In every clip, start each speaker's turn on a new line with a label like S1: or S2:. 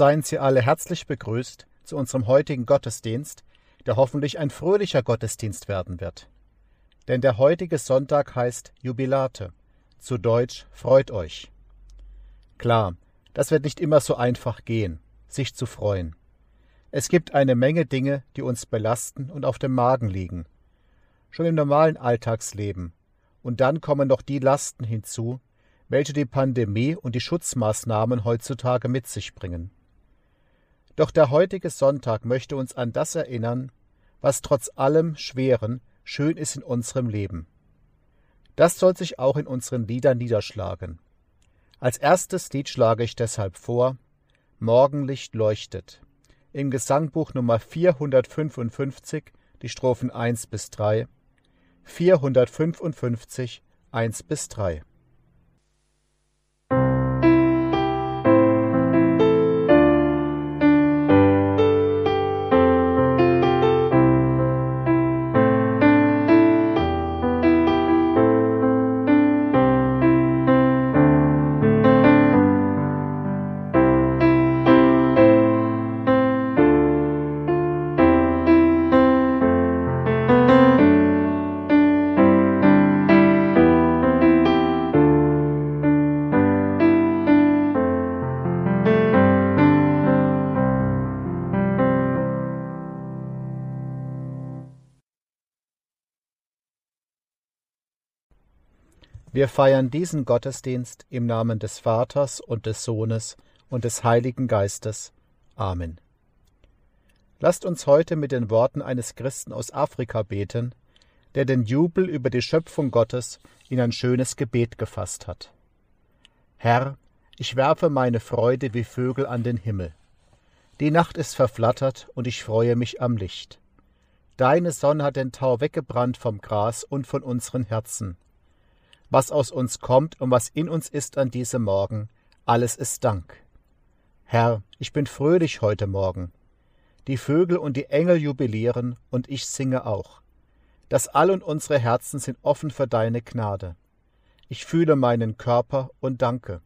S1: seien Sie alle herzlich begrüßt zu unserem heutigen Gottesdienst, der hoffentlich ein fröhlicher Gottesdienst werden wird. Denn der heutige Sonntag heißt Jubilate, zu Deutsch Freut euch. Klar, das wird nicht immer so einfach gehen, sich zu freuen. Es gibt eine Menge Dinge, die uns belasten und auf dem Magen liegen. Schon im normalen Alltagsleben. Und dann kommen noch die Lasten hinzu, welche die Pandemie und die Schutzmaßnahmen heutzutage mit sich bringen. Doch der heutige Sonntag möchte uns an das erinnern, was trotz allem Schweren schön ist in unserem Leben. Das soll sich auch in unseren Liedern niederschlagen. Als erstes Lied schlage ich deshalb vor Morgenlicht leuchtet. Im Gesangbuch Nummer 455, die Strophen 1 bis 3, 455, 1 bis 3. Wir feiern diesen Gottesdienst im Namen des Vaters und des Sohnes und des Heiligen Geistes. Amen. Lasst uns heute mit den Worten eines Christen aus Afrika beten, der den Jubel über die Schöpfung Gottes in ein schönes Gebet gefasst hat. Herr, ich werfe meine Freude wie Vögel an den Himmel. Die Nacht ist verflattert und ich freue mich am Licht. Deine Sonne hat den Tau weggebrannt vom Gras und von unseren Herzen was aus uns kommt und was in uns ist an diesem Morgen, alles ist Dank. Herr, ich bin fröhlich heute Morgen. Die Vögel und die Engel jubilieren und ich singe auch. Das All und unsere Herzen sind offen für deine Gnade. Ich fühle meinen Körper und danke.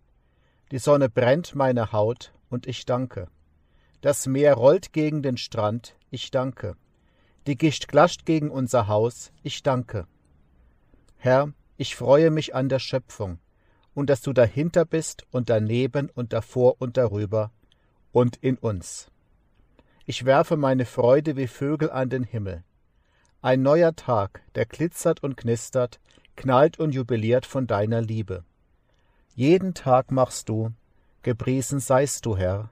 S1: Die Sonne brennt meine Haut und ich danke. Das Meer rollt gegen den Strand, ich danke. Die Gischt glascht gegen unser Haus, ich danke. Herr, ich freue mich an der Schöpfung und dass du dahinter bist und daneben und davor und darüber und in uns. Ich werfe meine Freude wie Vögel an den Himmel. Ein neuer Tag, der glitzert und knistert, knallt und jubiliert von deiner Liebe. Jeden Tag machst du, gepriesen seist du, Herr.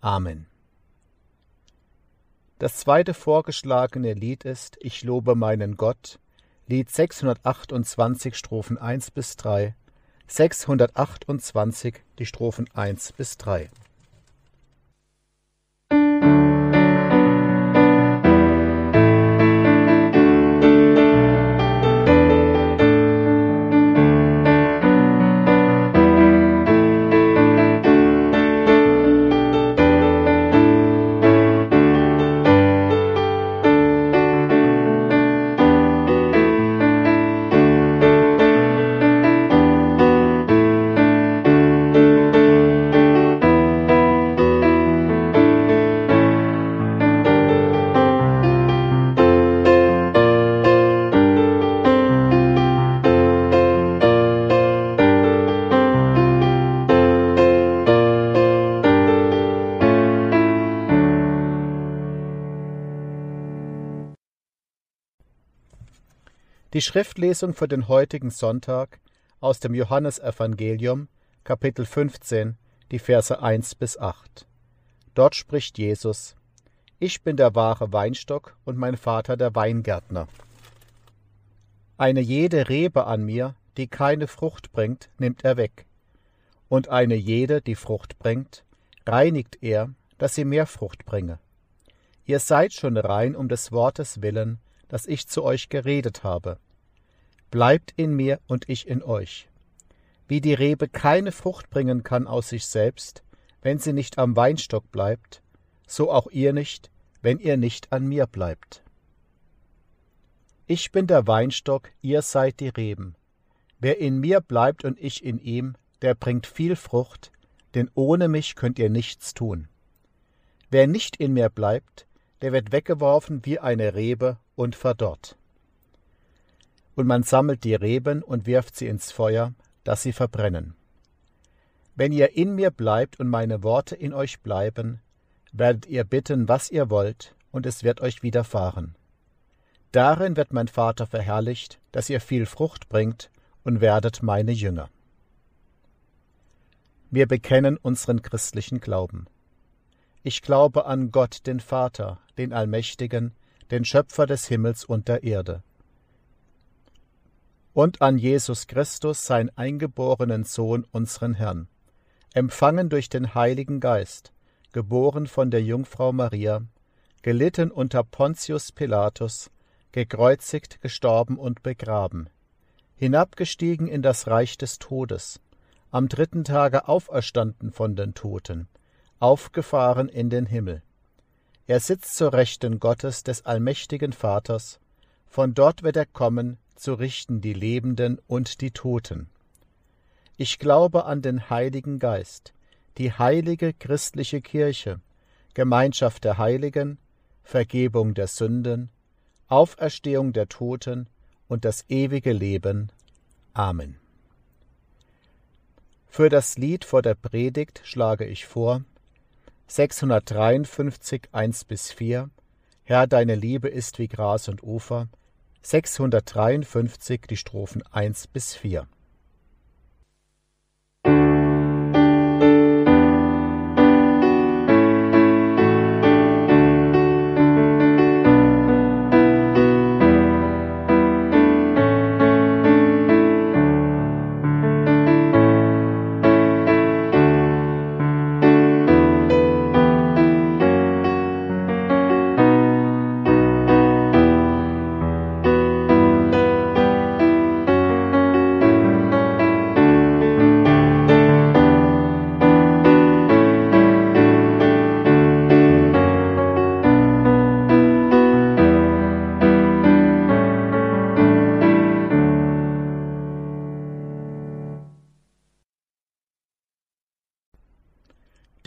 S1: Amen. Das zweite vorgeschlagene Lied ist Ich lobe meinen Gott, Lied 628 Strophen 1 bis 3, 628 die Strophen 1 bis 3. Die Schriftlesung für den heutigen Sonntag aus dem Johannesevangelium, Kapitel 15, die Verse 1 bis 8. Dort spricht Jesus: Ich bin der wahre Weinstock und mein Vater der Weingärtner. Eine jede Rebe an mir, die keine Frucht bringt, nimmt er weg. Und eine jede, die Frucht bringt, reinigt er, dass sie mehr Frucht bringe. Ihr seid schon rein um des Wortes willen, das ich zu euch geredet habe. Bleibt in mir und ich in euch. Wie die Rebe keine Frucht bringen kann aus sich selbst, wenn sie nicht am Weinstock bleibt, so auch ihr nicht, wenn ihr nicht an mir bleibt. Ich bin der Weinstock, ihr seid die Reben. Wer in mir bleibt und ich in ihm, der bringt viel Frucht, denn ohne mich könnt ihr nichts tun. Wer nicht in mir bleibt, der wird weggeworfen wie eine Rebe und verdorrt. Und man sammelt die Reben und wirft sie ins Feuer, dass sie verbrennen. Wenn ihr in mir bleibt und meine Worte in euch bleiben, werdet ihr bitten, was ihr wollt, und es wird euch widerfahren. Darin wird mein Vater verherrlicht, dass ihr viel Frucht bringt und werdet meine Jünger. Wir bekennen unseren christlichen Glauben. Ich glaube an Gott, den Vater, den Allmächtigen, den Schöpfer des Himmels und der Erde. Und an Jesus Christus, sein eingeborenen Sohn, unseren Herrn, empfangen durch den Heiligen Geist, geboren von der Jungfrau Maria, gelitten unter Pontius Pilatus, gekreuzigt, gestorben und begraben, hinabgestiegen in das Reich des Todes, am dritten Tage auferstanden von den Toten, aufgefahren in den Himmel. Er sitzt zur Rechten Gottes des allmächtigen Vaters, von dort wird er kommen, zu richten die Lebenden und die Toten. Ich glaube an den Heiligen Geist, die heilige christliche Kirche, Gemeinschaft der Heiligen, Vergebung der Sünden, Auferstehung der Toten und das ewige Leben. Amen. Für das Lied vor der Predigt schlage ich vor 653 1 bis 4 Herr, deine Liebe ist wie Gras und Ufer 653 die Strophen 1 bis 4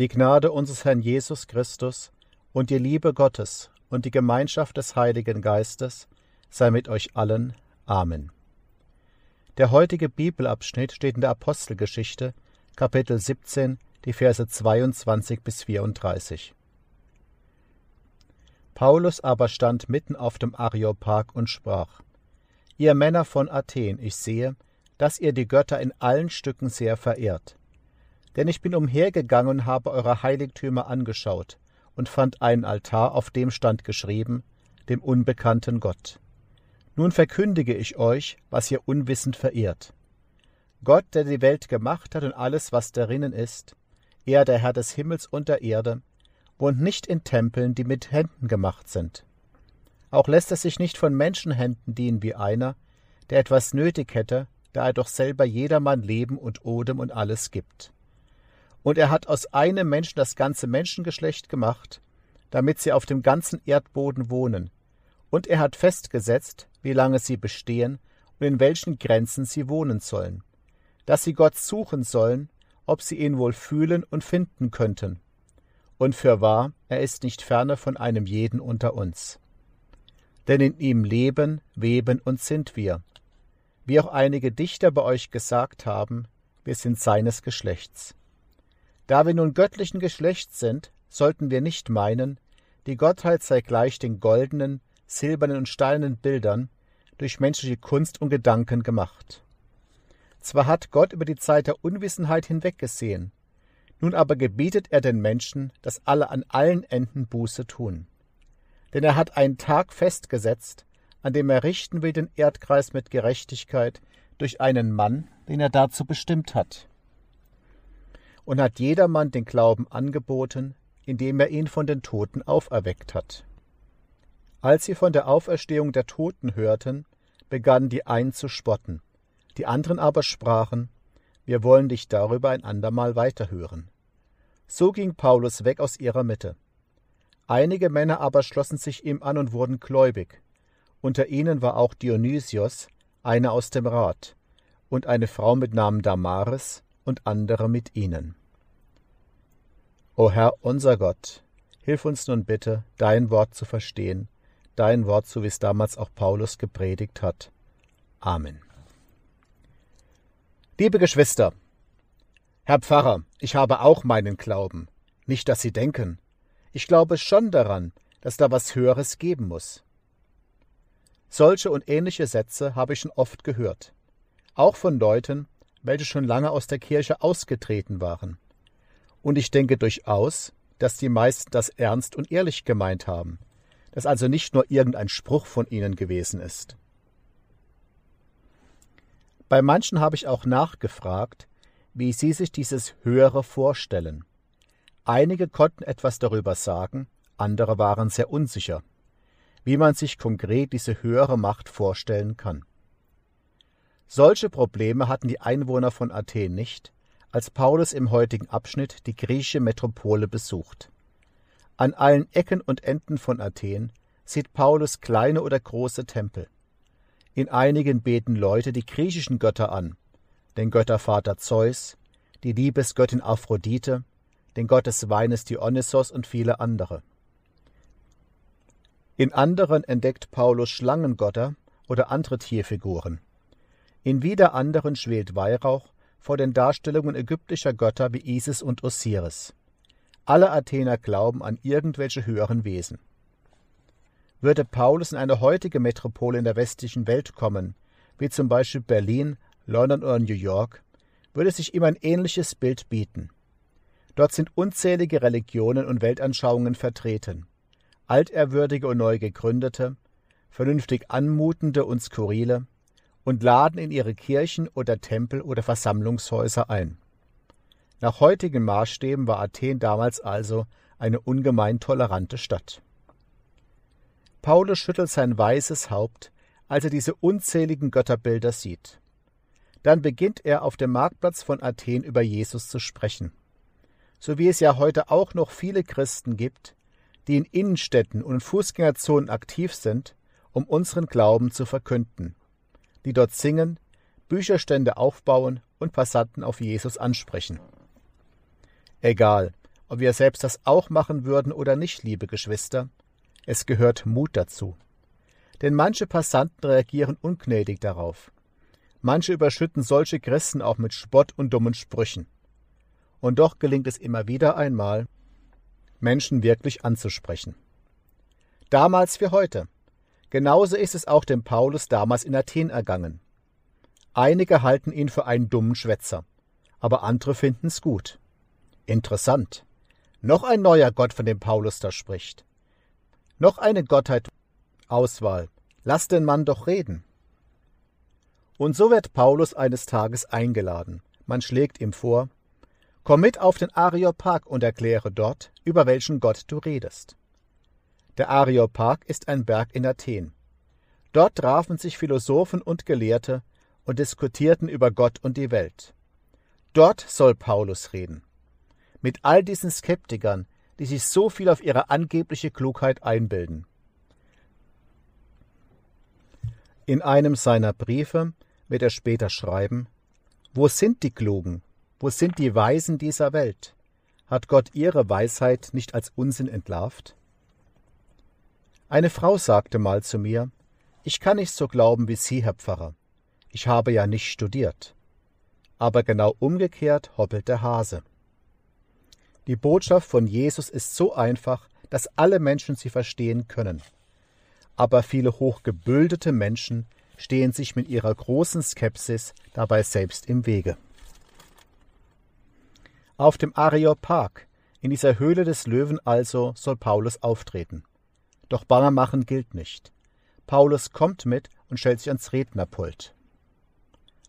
S1: Die Gnade unseres Herrn Jesus Christus und die Liebe Gottes und die Gemeinschaft des Heiligen Geistes sei mit euch allen. Amen. Der heutige Bibelabschnitt steht in der Apostelgeschichte, Kapitel 17, die Verse 22 bis 34. Paulus aber stand mitten auf dem Areopag und sprach: Ihr Männer von Athen, ich sehe, dass ihr die Götter in allen Stücken sehr verehrt. Denn ich bin umhergegangen und habe eure Heiligtümer angeschaut und fand einen Altar, auf dem stand geschrieben, dem unbekannten Gott. Nun verkündige ich euch, was ihr unwissend verehrt. Gott, der die Welt gemacht hat und alles, was darinnen ist, er, der Herr des Himmels und der Erde, wohnt nicht in Tempeln, die mit Händen gemacht sind. Auch lässt er sich nicht von Menschenhänden dienen wie einer, der etwas nötig hätte, da er doch selber jedermann Leben und Odem und alles gibt. Und er hat aus einem Menschen das ganze Menschengeschlecht gemacht, damit sie auf dem ganzen Erdboden wohnen. Und er hat festgesetzt, wie lange sie bestehen und in welchen Grenzen sie wohnen sollen, dass sie Gott suchen sollen, ob sie ihn wohl fühlen und finden könnten. Und fürwahr, er ist nicht ferne von einem jeden unter uns. Denn in ihm leben, weben und sind wir. Wie auch einige Dichter bei euch gesagt haben, wir sind seines Geschlechts. Da wir nun göttlichen Geschlechts sind, sollten wir nicht meinen, die Gottheit sei gleich den goldenen, silbernen und steinernen Bildern durch menschliche Kunst und Gedanken gemacht. Zwar hat Gott über die Zeit der Unwissenheit hinweggesehen, nun aber gebietet er den Menschen, dass alle an allen Enden Buße tun. Denn er hat einen Tag festgesetzt, an dem er richten will den Erdkreis mit Gerechtigkeit durch einen Mann, den er dazu bestimmt hat und hat jedermann den Glauben angeboten, indem er ihn von den Toten auferweckt hat. Als sie von der Auferstehung der Toten hörten, begannen die einen zu spotten, die anderen aber sprachen, wir wollen dich darüber ein andermal weiterhören. So ging Paulus weg aus ihrer Mitte. Einige Männer aber schlossen sich ihm an und wurden gläubig. Unter ihnen war auch Dionysios, einer aus dem Rat, und eine Frau mit Namen Damaris, und andere mit ihnen. O Herr unser Gott, hilf uns nun bitte, dein Wort zu verstehen, dein Wort, so wie es damals auch Paulus gepredigt hat. Amen. Liebe Geschwister, Herr Pfarrer, ich habe auch meinen Glauben. Nicht, dass Sie denken. Ich glaube schon daran, dass da was Höheres geben muss. Solche und ähnliche Sätze habe ich schon oft gehört. Auch von Leuten, welche schon lange aus der Kirche ausgetreten waren. Und ich denke durchaus, dass die meisten das ernst und ehrlich gemeint haben, dass also nicht nur irgendein Spruch von ihnen gewesen ist. Bei manchen habe ich auch nachgefragt, wie sie sich dieses Höhere vorstellen. Einige konnten etwas darüber sagen, andere waren sehr unsicher, wie man sich konkret diese höhere Macht vorstellen kann. Solche Probleme hatten die Einwohner von Athen nicht, als Paulus im heutigen Abschnitt die griechische Metropole besucht. An allen Ecken und Enden von Athen sieht Paulus kleine oder große Tempel. In einigen beten Leute die griechischen Götter an, den Göttervater Zeus, die Liebesgöttin Aphrodite, den Gott des Weines Dionysos und viele andere. In anderen entdeckt Paulus Schlangengötter oder andere Tierfiguren. In wieder anderen schwelt Weihrauch vor den Darstellungen ägyptischer Götter wie Isis und Osiris. Alle Athener glauben an irgendwelche höheren Wesen. Würde Paulus in eine heutige Metropole in der westlichen Welt kommen, wie zum Beispiel Berlin, London oder New York, würde sich ihm ein ähnliches Bild bieten. Dort sind unzählige Religionen und Weltanschauungen vertreten, altehrwürdige und neu gegründete, vernünftig anmutende und skurrile, und laden in ihre Kirchen oder Tempel oder Versammlungshäuser ein. Nach heutigen Maßstäben war Athen damals also eine ungemein tolerante Stadt. Paulus schüttelt sein weißes Haupt, als er diese unzähligen Götterbilder sieht. Dann beginnt er auf dem Marktplatz von Athen über Jesus zu sprechen. So wie es ja heute auch noch viele Christen gibt, die in Innenstädten und Fußgängerzonen aktiv sind, um unseren Glauben zu verkünden, die dort singen, Bücherstände aufbauen und Passanten auf Jesus ansprechen. Egal, ob wir selbst das auch machen würden oder nicht, liebe Geschwister, es gehört Mut dazu. Denn manche Passanten reagieren ungnädig darauf. Manche überschütten solche Christen auch mit Spott und dummen Sprüchen. Und doch gelingt es immer wieder einmal, Menschen wirklich anzusprechen. Damals wie heute. Genauso ist es auch dem Paulus damals in Athen ergangen. Einige halten ihn für einen dummen Schwätzer, aber andere finden's gut. Interessant. Noch ein neuer Gott, von dem Paulus da spricht. Noch eine Gottheit Auswahl. Lass den Mann doch reden. Und so wird Paulus eines Tages eingeladen. Man schlägt ihm vor, komm mit auf den Areopag und erkläre dort, über welchen Gott du redest. Der Areopag ist ein Berg in Athen. Dort trafen sich Philosophen und Gelehrte und diskutierten über Gott und die Welt. Dort soll Paulus reden. Mit all diesen Skeptikern, die sich so viel auf ihre angebliche Klugheit einbilden. In einem seiner Briefe wird er später schreiben Wo sind die Klugen? Wo sind die Weisen dieser Welt? Hat Gott ihre Weisheit nicht als Unsinn entlarvt? Eine Frau sagte mal zu mir Ich kann nicht so glauben wie Sie, Herr Pfarrer. Ich habe ja nicht studiert. Aber genau umgekehrt hoppelt der Hase. Die Botschaft von Jesus ist so einfach, dass alle Menschen sie verstehen können. Aber viele hochgebildete Menschen stehen sich mit ihrer großen Skepsis dabei selbst im Wege. Auf dem Areopag, in dieser Höhle des Löwen also, soll Paulus auftreten. Doch Bange machen gilt nicht. Paulus kommt mit und stellt sich ans Rednerpult.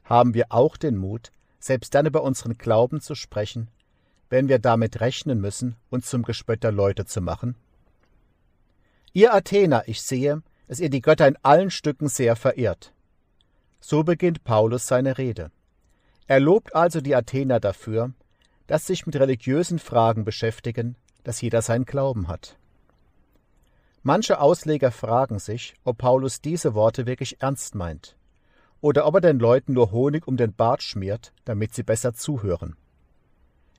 S1: Haben wir auch den Mut, selbst dann über unseren Glauben zu sprechen, wenn wir damit rechnen müssen, uns zum Gespött der Leute zu machen? Ihr Athener, ich sehe, dass ihr die Götter in allen Stücken sehr verehrt. So beginnt Paulus seine Rede. Er lobt also die Athener dafür, dass sich mit religiösen Fragen beschäftigen, dass jeder sein Glauben hat. Manche Ausleger fragen sich, ob Paulus diese Worte wirklich ernst meint, oder ob er den Leuten nur Honig um den Bart schmiert, damit sie besser zuhören.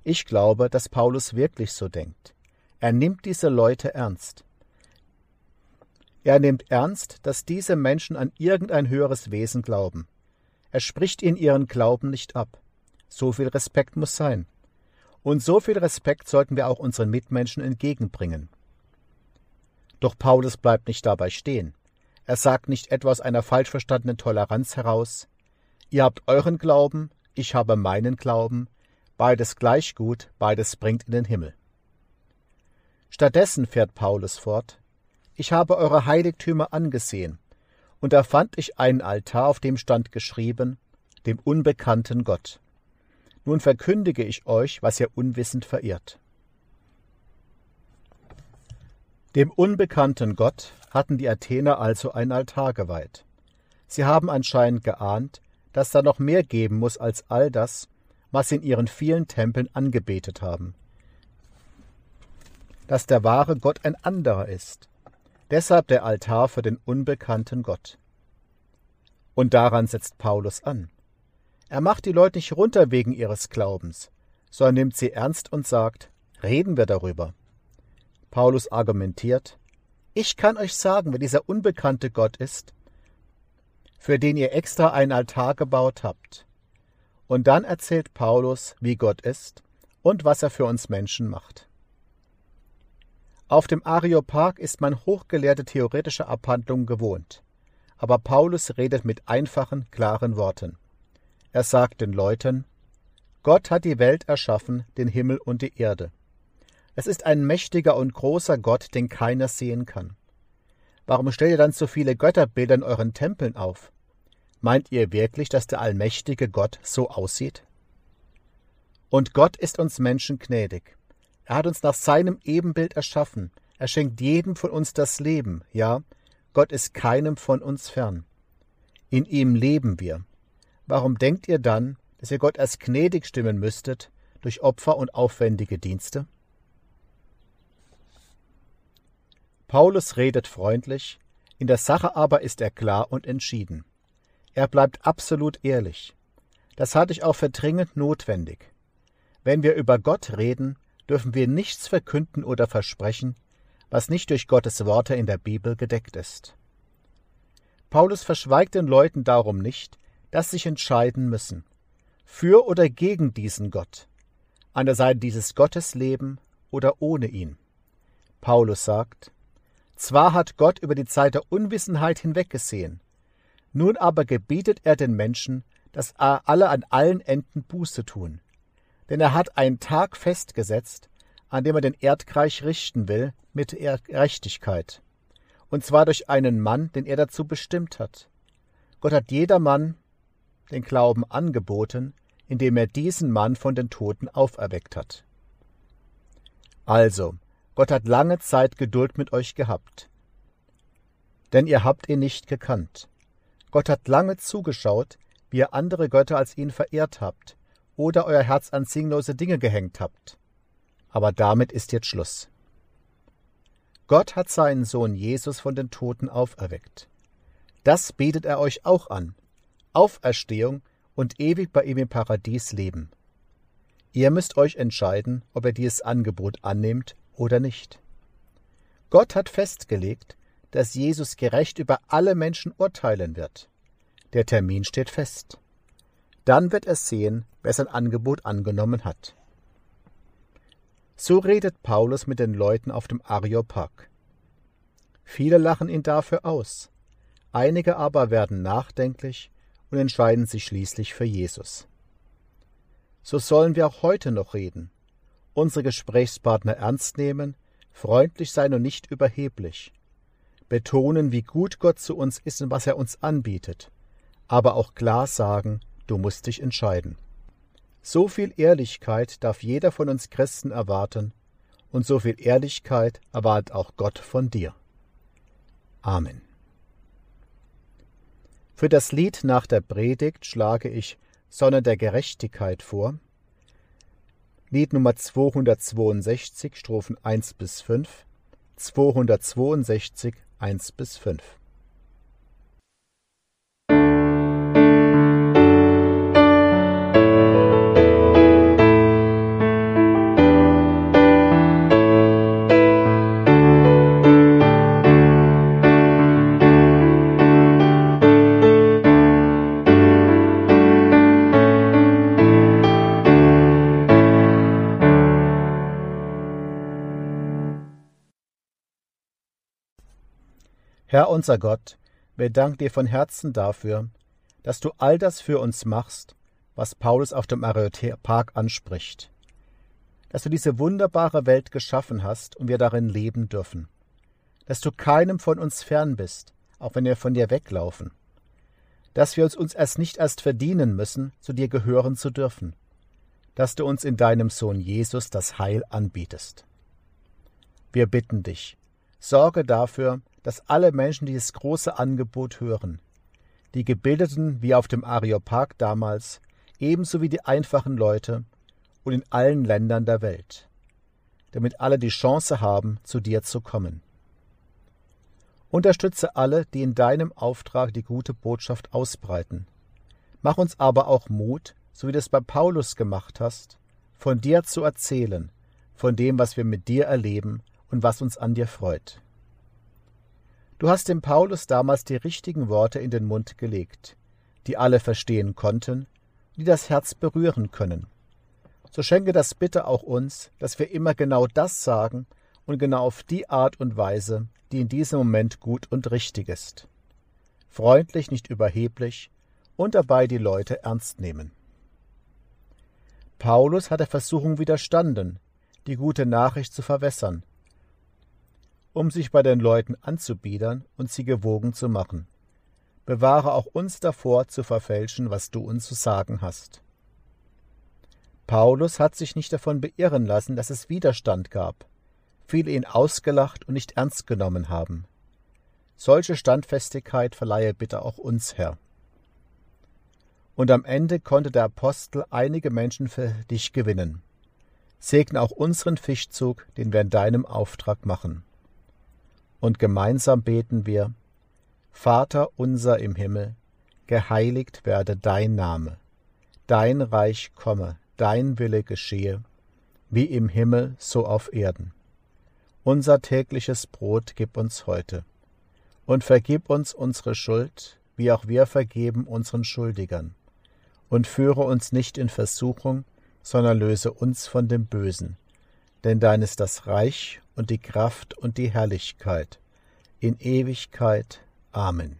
S1: Ich glaube, dass Paulus wirklich so denkt. Er nimmt diese Leute ernst. Er nimmt ernst, dass diese Menschen an irgendein höheres Wesen glauben. Er spricht ihnen ihren Glauben nicht ab. So viel Respekt muss sein. Und so viel Respekt sollten wir auch unseren Mitmenschen entgegenbringen. Doch Paulus bleibt nicht dabei stehen. Er sagt nicht etwa aus einer falsch verstandenen Toleranz heraus, ihr habt euren Glauben, ich habe meinen Glauben, beides gleich gut, beides bringt in den Himmel. Stattdessen fährt Paulus fort, ich habe eure Heiligtümer angesehen, und da fand ich einen Altar, auf dem stand geschrieben, dem unbekannten Gott. Nun verkündige ich euch, was ihr unwissend verirrt. Dem unbekannten Gott hatten die Athener also ein Altar geweiht. Sie haben anscheinend geahnt, dass da noch mehr geben muss als all das, was sie in ihren vielen Tempeln angebetet haben. Dass der wahre Gott ein anderer ist. Deshalb der Altar für den unbekannten Gott. Und daran setzt Paulus an. Er macht die Leute nicht runter wegen ihres Glaubens, sondern nimmt sie ernst und sagt, reden wir darüber. Paulus argumentiert, ich kann euch sagen, wer dieser unbekannte Gott ist, für den ihr extra einen Altar gebaut habt. Und dann erzählt Paulus, wie Gott ist und was er für uns Menschen macht. Auf dem Areopag ist man hochgelehrte theoretische Abhandlungen gewohnt, aber Paulus redet mit einfachen, klaren Worten. Er sagt den Leuten, Gott hat die Welt erschaffen, den Himmel und die Erde. Es ist ein mächtiger und großer Gott, den keiner sehen kann. Warum stellt ihr dann so viele Götterbilder in euren Tempeln auf? Meint ihr wirklich, dass der allmächtige Gott so aussieht? Und Gott ist uns Menschen gnädig. Er hat uns nach seinem Ebenbild erschaffen. Er schenkt jedem von uns das Leben, ja, Gott ist keinem von uns fern. In ihm leben wir. Warum denkt ihr dann, dass ihr Gott als gnädig stimmen müsstet durch Opfer und aufwendige Dienste? Paulus redet freundlich, in der Sache aber ist er klar und entschieden. Er bleibt absolut ehrlich. Das halte ich auch für dringend notwendig. Wenn wir über Gott reden, dürfen wir nichts verkünden oder versprechen, was nicht durch Gottes Worte in der Bibel gedeckt ist. Paulus verschweigt den Leuten darum nicht, dass sie sich entscheiden müssen, für oder gegen diesen Gott, an der Seite dieses Gottes leben oder ohne ihn. Paulus sagt, zwar hat Gott über die Zeit der Unwissenheit hinweggesehen, nun aber gebietet er den Menschen, dass alle an allen Enden Buße tun. Denn er hat einen Tag festgesetzt, an dem er den Erdkreis richten will mit Gerechtigkeit. Und zwar durch einen Mann, den er dazu bestimmt hat. Gott hat jedermann den Glauben angeboten, indem er diesen Mann von den Toten auferweckt hat. Also, Gott hat lange Zeit Geduld mit euch gehabt. Denn ihr habt ihn nicht gekannt. Gott hat lange zugeschaut, wie ihr andere Götter als ihn verehrt habt oder euer Herz an singlose Dinge gehängt habt. Aber damit ist jetzt Schluss. Gott hat seinen Sohn Jesus von den Toten auferweckt. Das bietet er euch auch an. Auferstehung und ewig bei ihm im Paradies leben. Ihr müsst euch entscheiden, ob ihr dieses Angebot annehmt oder nicht. Gott hat festgelegt, dass Jesus gerecht über alle Menschen urteilen wird. Der Termin steht fest. Dann wird er sehen, wer sein Angebot angenommen hat. So redet Paulus mit den Leuten auf dem Areopag. Viele lachen ihn dafür aus, einige aber werden nachdenklich und entscheiden sich schließlich für Jesus. So sollen wir auch heute noch reden, unsere Gesprächspartner ernst nehmen, freundlich sein und nicht überheblich, betonen, wie gut Gott zu uns ist und was er uns anbietet, aber auch klar sagen, du musst dich entscheiden. So viel Ehrlichkeit darf jeder von uns Christen erwarten, und so viel Ehrlichkeit erwartet auch Gott von dir. Amen. Für das Lied nach der Predigt schlage ich Sonne der Gerechtigkeit vor, Lied Nummer 262, Strophen 1 bis 5, 262, 1 bis 5. Herr unser Gott, wir danken dir von Herzen dafür, dass du all das für uns machst, was Paulus auf dem Areopag anspricht. Dass du diese wunderbare Welt geschaffen hast und wir darin leben dürfen. Dass du keinem von uns fern bist, auch wenn wir von dir weglaufen. Dass wir uns, uns erst nicht erst verdienen müssen, zu dir gehören zu dürfen. Dass du uns in deinem Sohn Jesus das Heil anbietest. Wir bitten dich, sorge dafür, dass alle Menschen dieses große Angebot hören, die Gebildeten wie auf dem Areopag damals, ebenso wie die einfachen Leute und in allen Ländern der Welt, damit alle die Chance haben, zu dir zu kommen. Unterstütze alle, die in deinem Auftrag die gute Botschaft ausbreiten. Mach uns aber auch Mut, so wie du es bei Paulus gemacht hast, von dir zu erzählen, von dem, was wir mit dir erleben und was uns an dir freut. Du hast dem Paulus damals die richtigen Worte in den Mund gelegt, die alle verstehen konnten, die das Herz berühren können. So schenke das bitte auch uns, dass wir immer genau das sagen und genau auf die Art und Weise, die in diesem Moment gut und richtig ist. Freundlich, nicht überheblich und dabei die Leute ernst nehmen. Paulus hat der Versuchung widerstanden, die gute Nachricht zu verwässern um sich bei den Leuten anzubiedern und sie gewogen zu machen. Bewahre auch uns davor, zu verfälschen, was du uns zu sagen hast. Paulus hat sich nicht davon beirren lassen, dass es Widerstand gab, viele ihn ausgelacht und nicht ernst genommen haben. Solche Standfestigkeit verleihe bitte auch uns, Herr. Und am Ende konnte der Apostel einige Menschen für dich gewinnen. Segne auch unseren Fischzug, den wir in deinem Auftrag machen und gemeinsam beten wir Vater unser im Himmel, geheiligt werde dein Name, dein Reich komme, dein Wille geschehe, wie im Himmel so auf Erden. Unser tägliches Brot gib uns heute, und vergib uns unsere Schuld, wie auch wir vergeben unseren Schuldigern, und führe uns nicht in Versuchung, sondern löse uns von dem Bösen, denn dein ist das Reich und die Kraft und die Herrlichkeit in Ewigkeit. Amen.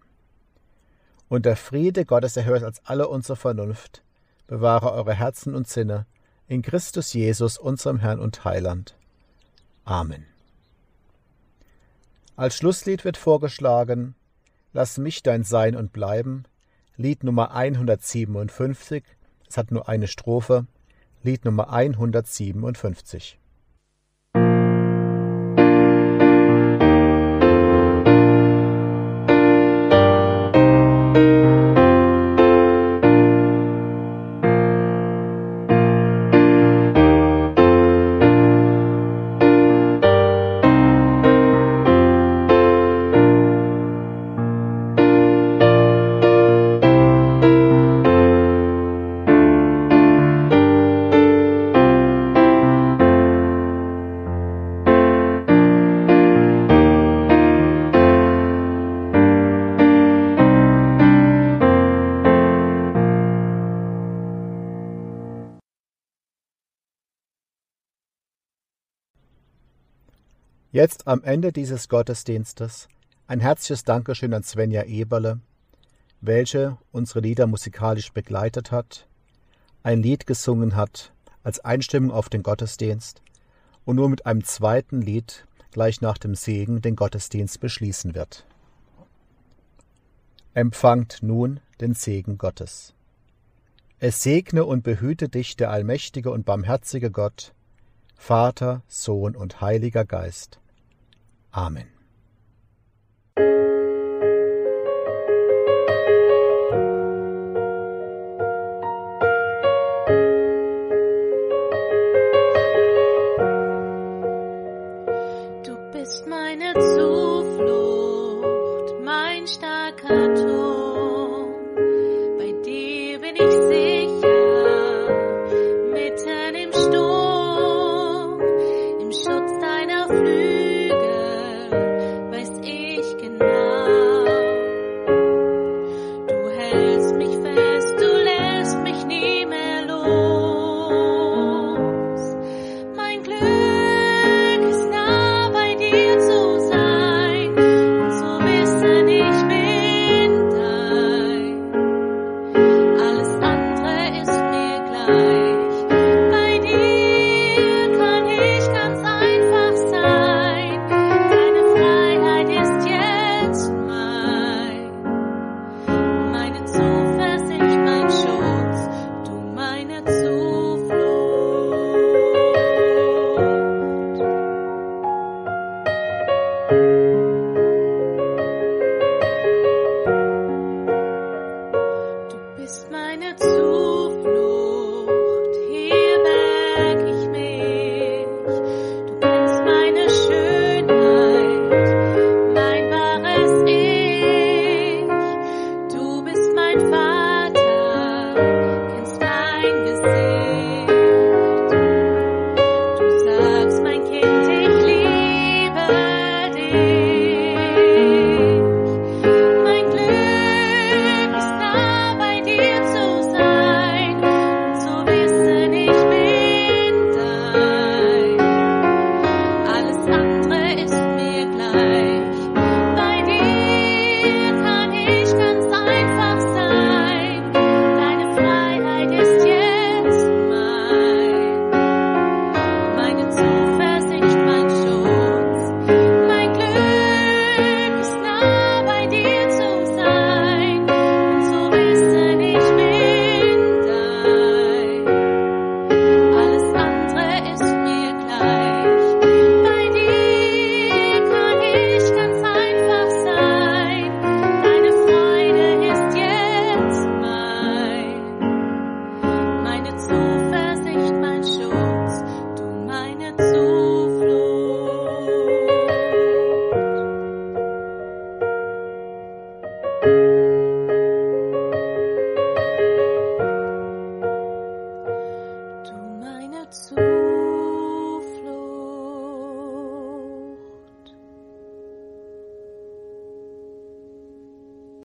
S1: Und der Friede Gottes, der als alle unsere Vernunft, bewahre eure Herzen und Sinne in Christus Jesus, unserem Herrn und Heiland. Amen. Als Schlusslied wird vorgeschlagen Lass mich dein Sein und bleiben, Lied Nummer 157, es hat nur eine Strophe, Lied Nummer 157. Jetzt am Ende dieses Gottesdienstes ein herzliches Dankeschön an Svenja Eberle, welche unsere Lieder musikalisch begleitet hat, ein Lied gesungen hat als Einstimmung auf den Gottesdienst und nur mit einem zweiten Lied gleich nach dem Segen den Gottesdienst beschließen wird. Empfangt nun den Segen Gottes. Es segne und behüte dich der allmächtige und barmherzige Gott, Vater, Sohn und Heiliger Geist Amen.